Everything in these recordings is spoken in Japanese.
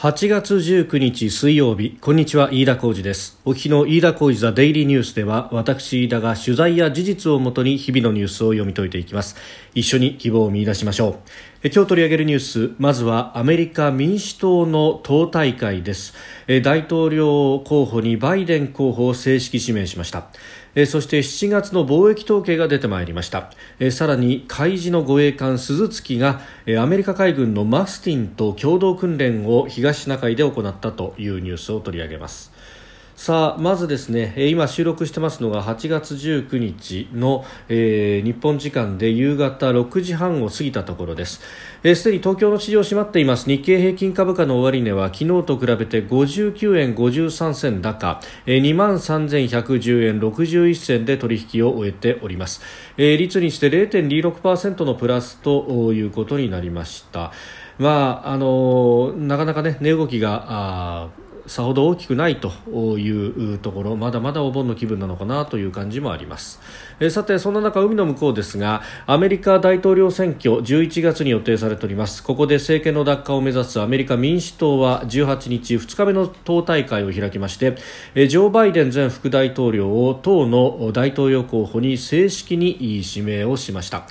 8月19日水曜日。こんにちは飯田浩二です。お日の飯田浩二ザデイリーニュースでは私飯田が取材や事実をもとに日々のニュースを読み解いていきます。一緒に希望を見出しましょう。今日取り上げるニュースまずはアメリカ民主党の党大会です。大統領候補にバイデン候補を正式指名しました。そして7月の貿易統計が出てまいりました。さらに海事の護衛艦鈴月がアメリカ海軍のマスティンと共同訓練を東シナ海で行ったというニュースを取り上げます。さあまずですね今収録してますのが8月19日の、えー、日本時間で夕方6時半を過ぎたところです。すで、えー、に東京の市場閉まっています。日経平均株価の終値は昨日と比べて59円53銭高、えー、2万3110円61銭で取引を終えております、えー、率にして0.26%のプラスということになりました。まああのなかなかね値動きがさほど大きくないというところまだまだお盆の気分なのかなという感じもあります、え、さてそんな中海の向こうですがアメリカ大統領選挙11月に予定されております。ここで政権の奪還を目指すアメリカ民主党は18日2日目の党大会を開きましてえジョー・バイデン前副大統領を党の大統領候補に正式に指名をしました。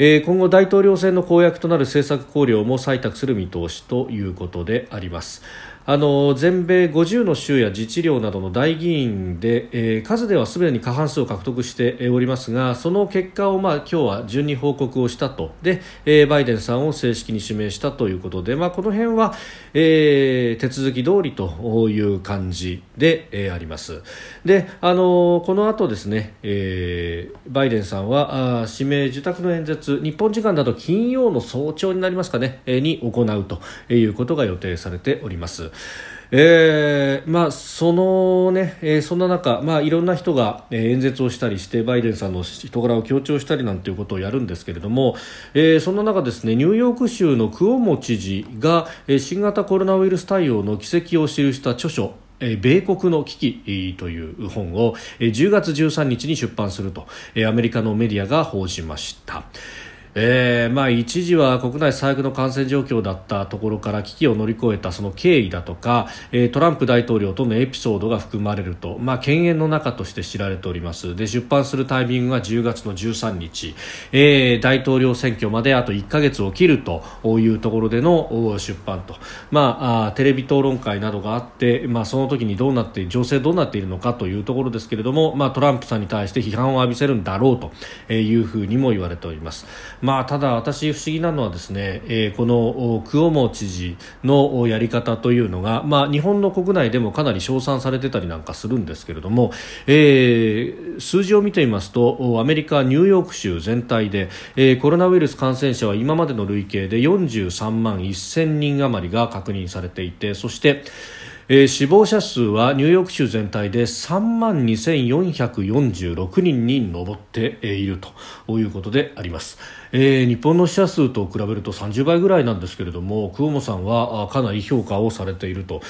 今後、大統領選の公約となる政策綱領も採択する見通しということであります。あの全米50の州や自治領などの大議員で、えー、数ではすでに過半数を獲得しておりますがその結果を、まあ、今日は順に報告をしたとで、えー、バイデンさんを正式に指名したということで、まあ、この辺は、えー、手続き通りという感じで、えー、ありますで、あのこの後ですね、えー、バイデンさんはあ指名受託の演説日本時間だと金曜の早朝になりますかね、えー、に行うということが予定されております。えーまあ、そのね、えー、そんな中、まあ、いろんな人が、演説をしたりしてバイデンさんの人柄を強調したりなんていうことをやるんですけれども、えー、そんな中ですねニューヨーク州のクオモ知事が、新型コロナウイルス対応の軌跡を記した著書米国の危機という本を10月13日に出版するとアメリカのメディアが報じました。えーまあ、一時は国内最悪の感染状況だったところから危機を乗り越えたその経緯だとか、えー、トランプ大統領とのエピソードが含まれると、まあ、犬猿の中として知られております。で出版するタイミングが10月の13日、えー、大統領選挙まであと1か月を切るというところでの出版と、まあ、あテレビ討論会などがあって、まあ、その時にどうなって情勢どうなっているのかというところですけれども、まあ、トランプさんに対して批判を浴びせるんだろうというふうにも言われております。まあ、ただ、私不思議なのはですね、えー、このクオモ知事のやり方というのが、まあ、日本の国内でもかなり称賛されてたりなんかするんですけれども、えー、数字を見てみますとアメリカ・ニューヨーク州全体で、えー、コロナウイルス感染者は今までの累計で43万1000人余りが確認されていてそして、えー、死亡者数はニューヨーク州全体で3万2446人に上っているということであります。えー、日本の死者数と比べると30倍ぐらいなんですけれども久保さんはかなり評価をされていると、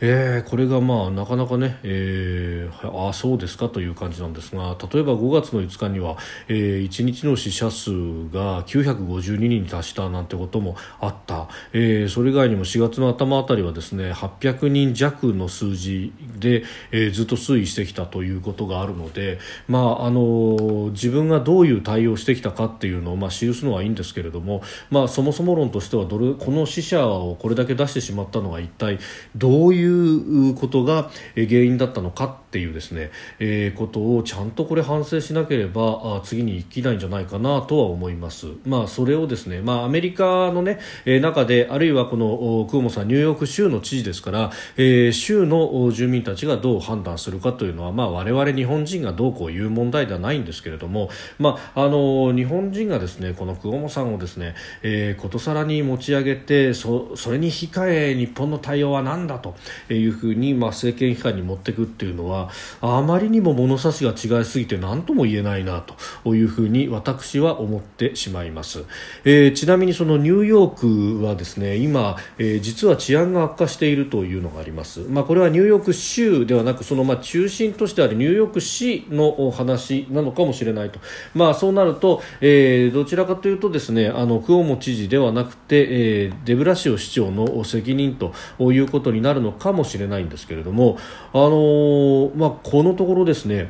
えー、これがまあなかなかね、えー、あそうですかという感じなんですが例えば5月の5日には、えー、1日の死者数が952人に達したなんてこともあった、えー、それ以外にも4月の頭あたりはですね800人弱の数字で、えー、ずっと推移してきたということがあるので、まああの自分がどういう対応をしてきたかっていうのを、まあ、記すのはいいんですけれども、まあ、そもそも論としてはどれこの死者をこれだけ出してしまったのは一体どういうことが原因だったのかっていうですね、えー、ことをちゃんとこれ反省しなければあ次に生きないんじゃないかなとは思います。まあ、それをですね、まあ、アメリカのね、えー、中であるいはこの久保さんニューヨーク州の知事ですから、え、州の住民たちがどう判断するかというのは、まあ、我々日本人がどうこういう問題ではないんですけれども、まあ、あの日本人がですねこの久保さんをですね、えー、ことさらに持ち上げてそそれに控え日本の対応は何だというふうに、まあ、政権批判に持っていくっていうのはあまりにも物差しが違いすぎて何とも言えないなというふうに私は思ってしまいます、えー、ちなみにそのニューヨークはですね今、えー、実は治安が悪化しているというのがあります、まあ、これはニューヨーク州ではなくそのま中心としてあるニューヨーク市の話なのかもしれないと、まあ、そうなると、えー、どちららかというとですねあのクオモ知事ではなくて、えー、デブラシオ市長の責任ということになるのかもしれないんですけれども、あのー、まあ、このところですね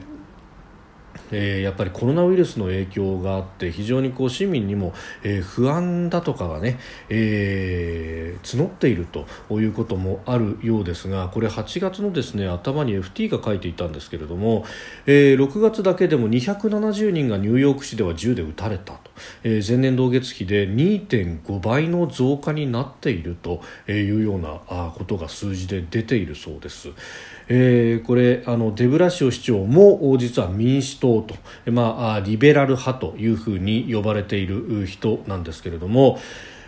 えー、やっぱりコロナウイルスの影響があって非常にこう市民にも、えー、不安だとかがね、えー、募っているということもあるようですがこれ8月のですね頭に FT が書いていたんですけれども、えー、6月だけでも270人がニューヨーク市では銃で撃たれたと、えー、前年同月比で2.5倍の増加になっているというようなことが数字で出ているそうです。えー、これあのデブラシオ市長も実は民主党と、まあ、リベラル派というふうに呼ばれている人なんですけれども、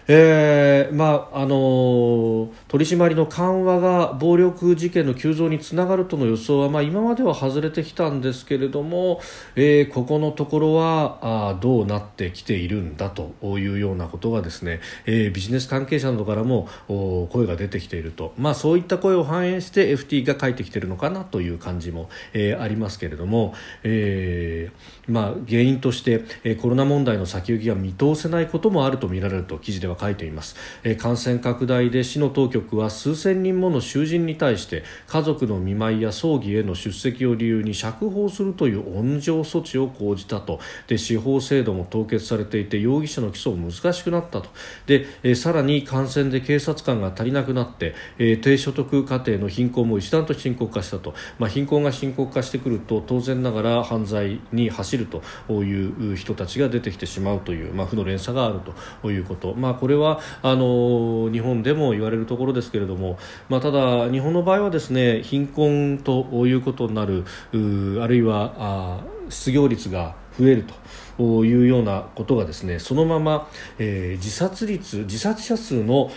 えーまああの取り締まりの緩和が暴力事件の急増につながるとの予想は、まあ、今までは外れてきたんですけれども、えー、ここのところはあどうなってきているんだというようなことがですね、えー、ビジネス関係者などからも声が出てきていると、まあ、そういった声を反映して FT が書いてきているのかなという感じも、えー、ありますけれども、えーまあ、原因として、えー、コロナ問題の先行きが見通せないこともあるとみられると記事では書いています、えー、感染拡大で市の当局は数千人もの囚人に対して家族の見舞いや葬儀への出席を理由に釈放するという温情措置を講じたと。で司法制度も凍結されていて容疑者の起訴も難しくなったと。で、えー、さらに感染で警察官が足りなくなって、えー、低所得家庭の貧困も一段と深刻化したと、まあ、貧困が深刻化してくると当然ながら犯罪に走るという人たちが出てきてしまうという、まあ、負の連鎖があるということ、まあ、ここれはあの日本でも言われるところですけれども、まあ、ただ、日本の場合はですね貧困ということになるあるいは失業率が増えると。いうようなことがですねそのまま、えー、自殺率自殺者数の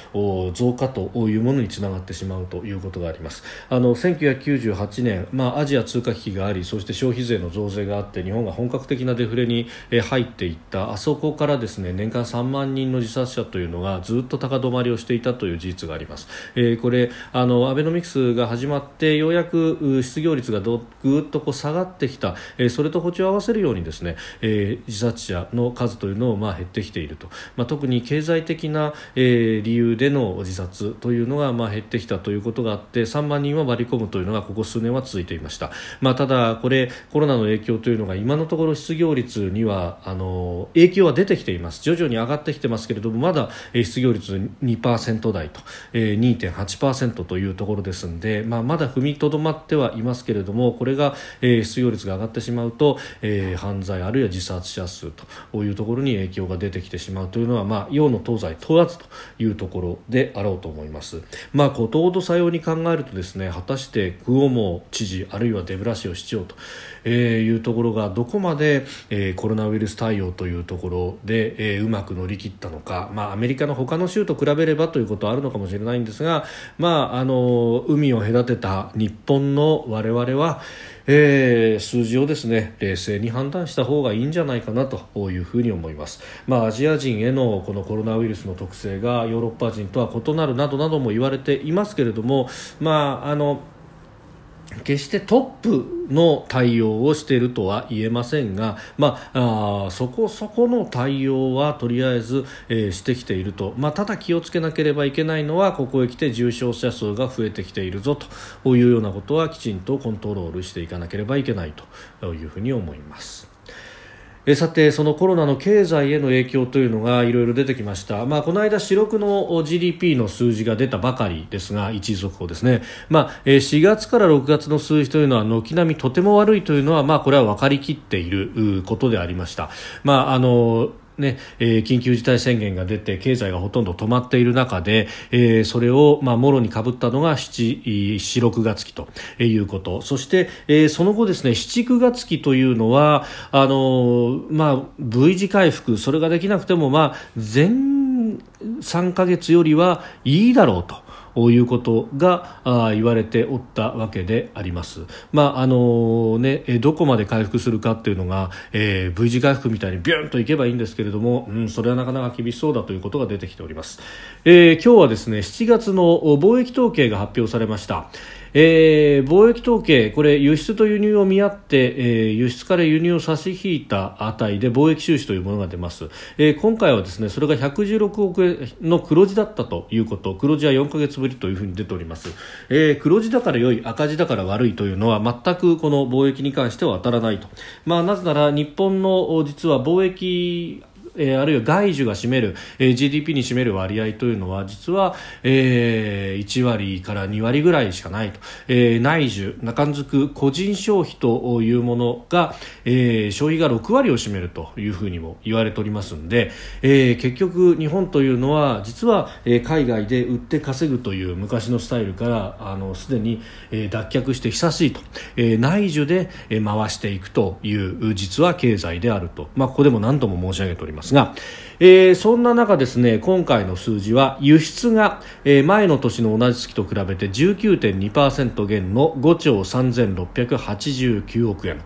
増加というものにつながってしまうということがあります。あの1998年、まあ、アジア通貨危機がありそして消費税の増税があって日本が本格的なデフレに入っていった。あそこからですね年間3万人の自殺者というのがずっと高止まりをしていたという事実があります、えー、これあのアベノミクスが始まってようやく失業率がどぐっとこう下がってきた、えー、それと歩調を合わせるようにですね、えー、自殺者の数というのをまあ減ってきていると、まあ、特に経済的な、えー、理由での自殺というのがまあ減ってきたということがあって3万人は割り込むというのがここ数年は続いていました、まあ、ただ、これコロナの影響というのが今のところ失業率にはあの影響は出てきています。徐々に上がってきてますけれどもまだ失業率2%台と、えー、2.8%というところですので、まあ、まだ踏みとどまってはいますけれどもこれが、えー、失業率が上がってしまうと、えー、犯罪あるいは自殺者者数というところに影響が出てきてしまうというのは、まあ、洋の東西問わずというところであろうと思います。まあ、ことほどさように考えるとですね果たしてクオモ知事あるいはデブラシオ市長とえー、いうところがどこまで、えー、コロナウイルス対応というところで、えー、うまく乗り切ったのか、まあ、アメリカの他の州と比べればということはあるのかもしれないんですが、まあ、あの海を隔てた日本の我々は、えー、数字をですね冷静に判断した方がいいんじゃないかなというふうに思います、まあ、アジア人へのこのコロナウイルスの特性がヨーロッパ人とは異なるなどなども言われていますけれども、まあ、あの決してトップの対応をしているとは言えませんが、まあ、あそこそこの対応はとりあえず、えー、してきていると、まあ、ただ気をつけなければいけないのはここへ来て重症者数が増えてきているぞというようなことはきちんとコントロールしていかなければいけないというふうに思います。えさて、そのコロナの経済への影響というのがいろいろ出てきました、まあ、この間、四六の GDP の数字が出たばかりですが一時速報ですね、まあ、4月から6月の数字というのは軒並みとても悪いというのは、まあ、これは分かりきっていることでありました。まああのねえー、緊急事態宣言が出て経済がほとんど止まっている中で、えー、それを、まあ、もろにかぶったのが7、6月期ということそして、えー、その後ですね7、9月期というのはあのまあ、V 字回復それができなくても、まあ、前3か月よりはいいだろうと。いうことが言われておったわけであります。まああのね、どこまで回復するかっていうのが、えー、V 字回復みたいにビュンといけばいいんですけれども、うん、それはなかなか厳しそうだということが出てきております。えー、今日はですね、7月の貿易統計が発表されました。えー、貿易統計、これ輸出と輸入を見合って、えー、輸出から輸入を差し引いた値で貿易収支というものが出ます、えー、今回はですねそれが116億円の黒字だったということ黒字は4か月ぶりというふうに出ております、えー、黒字だから良い赤字だから悪いというのは全くこの貿易に関しては当たらないと、まあ、なぜなら日本の実は貿易えー、あるいは外需が占める、えー、GDP に占める割合というのは実は、えー、1割から2割ぐらいしかないと、えー、内需中んづく個人消費というものが、えー、消費が6割を占めるというふうにも言われておりますので、えー、結局日本というのは実は、えー、海外で売って稼ぐという昔のスタイルからすでに、えー、脱却して久しいと、えー、内需で、えー、回していくという実は経済であると、まあ、ここでも何度も申し上げております。ますが、えー、そんな中ですね今回の数字は輸出が、えー、前の年の同じ月と比べて19.2%減の5兆3689億円、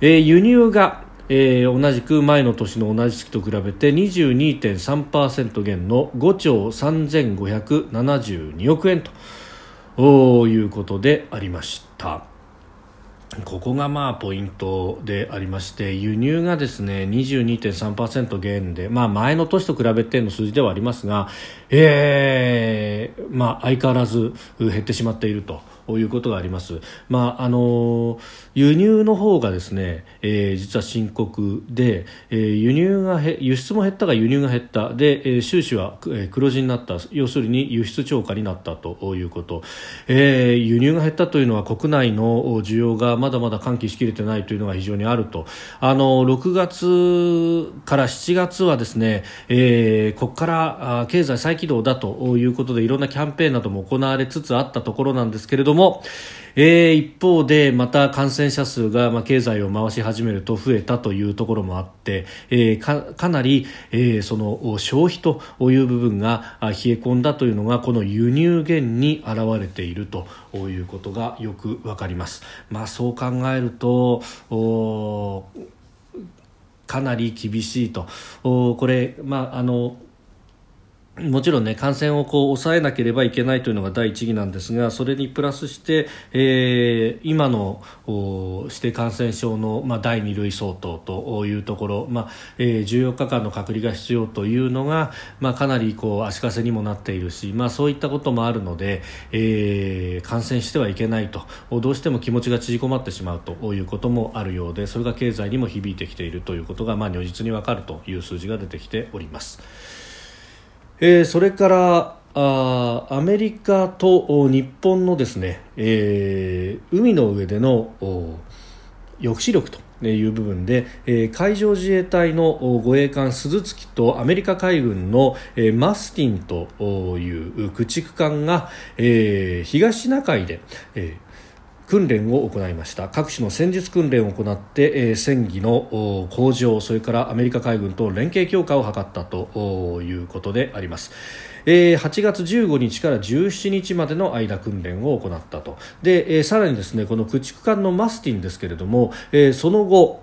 えー、輸入がえー、同じく前の年の同じ月と比べて22.3%減の5兆3572億円ということでありました。ここがまあポイントでありまして輸入がですね22.3%減で、まあ、前の年と比べての数字ではありますが、えーまあ、相変わらず減ってしまっていると。いうことがあります。まああの輸入の方がですね、えー、実は深刻で、えー、輸入が輸出も減ったが輸入が減った。で、えー、収支は、黒字になった。要するに輸出超過になったということ、えー、輸入が減ったというのは国内の需要がまだまだ喚起しきれてないというのが非常にあると。あの6月から7月はですね、えー、ここから経済再起動だということでいろんなキャンペーンなども行われつつあったところなんですけれどもも、えー、一方でまた感染者数が、まあ、経済を回し始めると増えたというところもあって、えー、かかなり、えー、その消費という部分が冷え込んだというのがこの輸入減に現れているということがよくわかります。まあ、そう考えるとかなり厳しいとこれ、まああのもちろんね感染をこう抑えなければいけないというのが第一義なんですがそれにプラスして、えー、今の指定感染症の、まあ、第2類相当というところ、まあえー、14日間の隔離が必要というのが、まあ、かなりこう足かせにもなっているし、まあ、そういったこともあるので、えー、感染してはいけないとどうしても気持ちが縮こまってしまうということもあるようでそれが経済にも響いてきているということが、まあ、如実に分かるという数字が出てきております。えー、それからあアメリカと日本のですね、えー、海の上での抑止力という部分で、えー、海上自衛隊の護衛艦鈴月とアメリカ海軍の、えー、マスティンという駆逐艦が、えー、東シナ海で、えー訓練を行いました各種の戦術訓練を行って、えー、戦技の向上それからアメリカ海軍と連携強化を図ったということであります。えー、8月15日から17日までの間訓練を行ったとで、えー、さらにですねこの駆逐艦のマスティンですけれども、えー、その後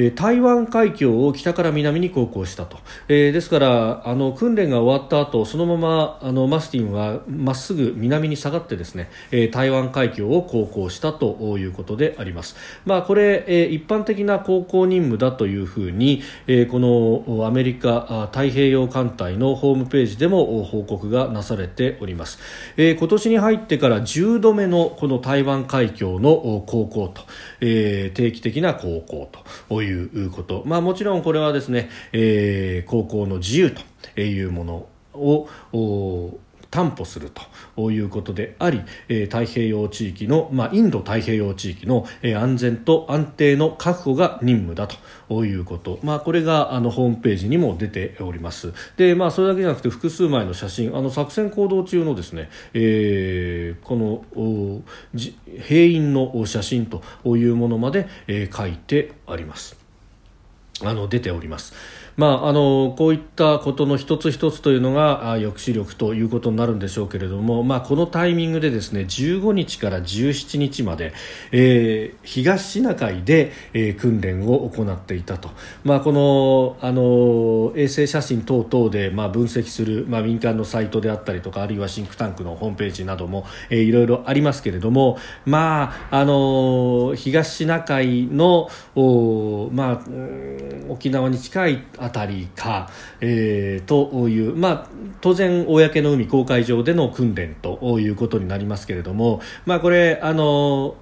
え台湾海峡を北から南に航行したと、えー、ですからあの訓練が終わった後そのままあのマスティンはまっすぐ南に下がってですね、えー、台湾海峡を航行したということであります、まあ、これ、えー、一般的な航行任務だというふうに、え、このアメリカ太平洋艦隊のホームページでも報告がなされております、え、今年に入ってから10度目のこの台湾海峡の航行と、え、定期的な航行といういうこと、まあ、もちろんこれはですね、えー、高校の自由というものを担保するということであり、えー、太平洋地域の、まあ、インド太平洋地域の、えー、安全と安定の確保が任務だということ、まあ、これがあのホームページにも出ておりますで、まあ、それだけじゃなくて複数枚の写真あの作戦行動中のですね、えー、この兵員の写真というものまで、えー、書いてあります。あの出ております。まあ、あのこういったことの一つ一つというのが抑止力ということになるんでしょうけれども、まあ、このタイミングでですね15日から17日まで、えー、東シナ海で、えー、訓練を行っていたと、まあ、このあの衛星写真等々で、まあ、分析する、まあ、民間のサイトであったりとかあるいはシンクタンクのホームページなども、えー、いろいろありますけれども、まあ、あの東シナ海のお、まあ、沖縄に近いああたりか、えー、という、まあ、当然、公の海公海上での訓練ということになりますけれども、まあ、これあの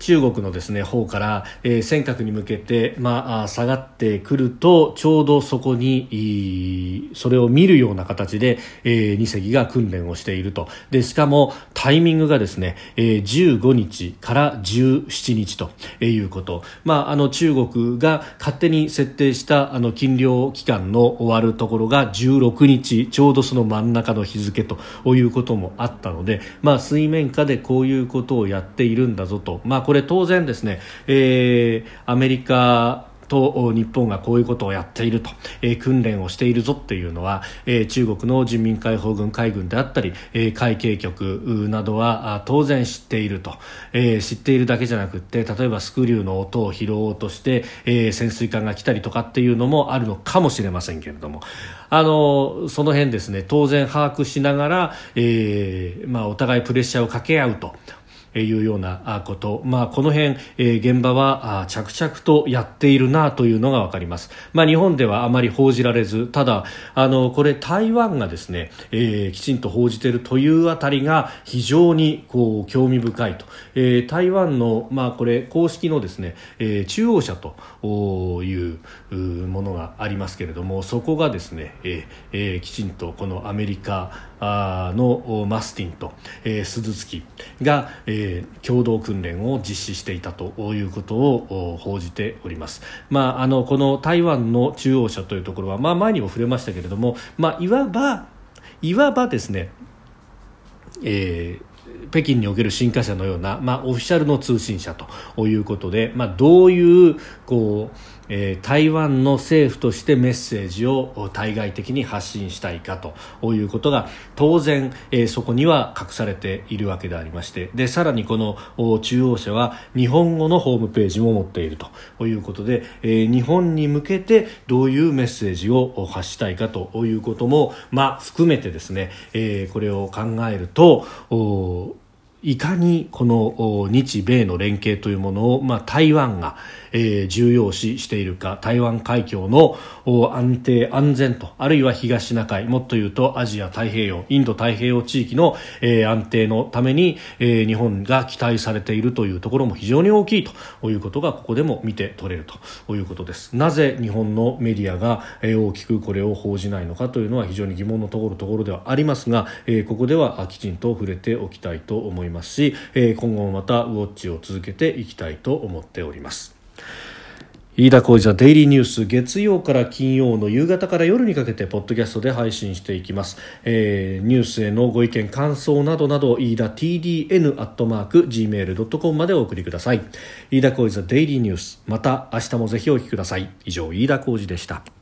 中国のですね方から、えー、尖閣に向けて、まあ、下がってくるとちょうどそこにそれを見るような形で、えー、2隻が訓練をしていると。でしかもタイミングがですね、えー、15日から17日ということ、まあ、あの中国が勝手に設定したあの禁漁期間の終わるところが16日ちょうどその真ん中の日付ということもあったので、まあ、水面下でこういうことをやっているんだぞと、まあこれ当然ですね、えー、アメリカと日本がこういうことをやっていると、えー、訓練をしているぞっていうのは、えー、中国の人民解放軍海軍であったり、えー、海警局などは当然知っていると、えー、知っているだけじゃなくて例えばスクリューの音を拾おうとして、えー、潜水艦が来たりとかっていうのもあるのかもしれませんけれどもあのその辺ですね当然把握しながら、えーまあ、お互いプレッシャーをかけ合うと。いうようなこと、まあ、この辺、え現場は着々とやっているなというのが分かります、まあ、日本ではあまり報じられずただあのこれ台湾がですね、えー、きちんと報じているというあたりが非常にこう興味深いと、えー、台湾の、まあ、これ公式のですね、えー、中央社というものがありますけれどもそこがですね、えー、きちんとこのアメリカのマスティンと、えー、鈴木が、え、共同訓練を実施していたということを報じております、まあ、あのこの台湾の中央社というところは、まあ、前にも触れましたけれども、まあ、いわばいわばですね、えー北京における新華社のような、まあ、オフィシャルの通信社ということで、まあ、どういうこうえ、台湾の政府としてメッセージを対外的に発信したいかということが当然、え、そこには隠されているわけでありましてでさらにこの中央社は日本語のホームページも持っているということで、え、日本に向けてどういうメッセージを発したいかということも、まあ、含めてですね、え、これを考えるといかにこの日米の連携というものを、まあ、台湾が、えー、重要視しているか台湾海峡の安定安全とあるいは東シナ海もっと言うとアジア太平洋インド太平洋地域の、えー、安定のために、えー、日本が期待されているというところも非常に大きいということがここでも見て取れるということです。なぜ日本のメディアが、えー、大きくこれを報じないのかというのは非常に疑問のところところではありますが、えー、ここではきちんと触れておきたいと思いますし、えー、今後もまたウォッチを続けていきたいと思っております。飯田浩司ザデイリーニュース月曜から金曜の夕方から夜にかけてポッドキャストで配信していきます、えー、ニュースへのご意見感想などなど飯田 TDN アットマーク Gmail.com までお送りください。飯田浩司ザデイリーニュース。また明日もぜひお聞きください。以上飯田浩司でした。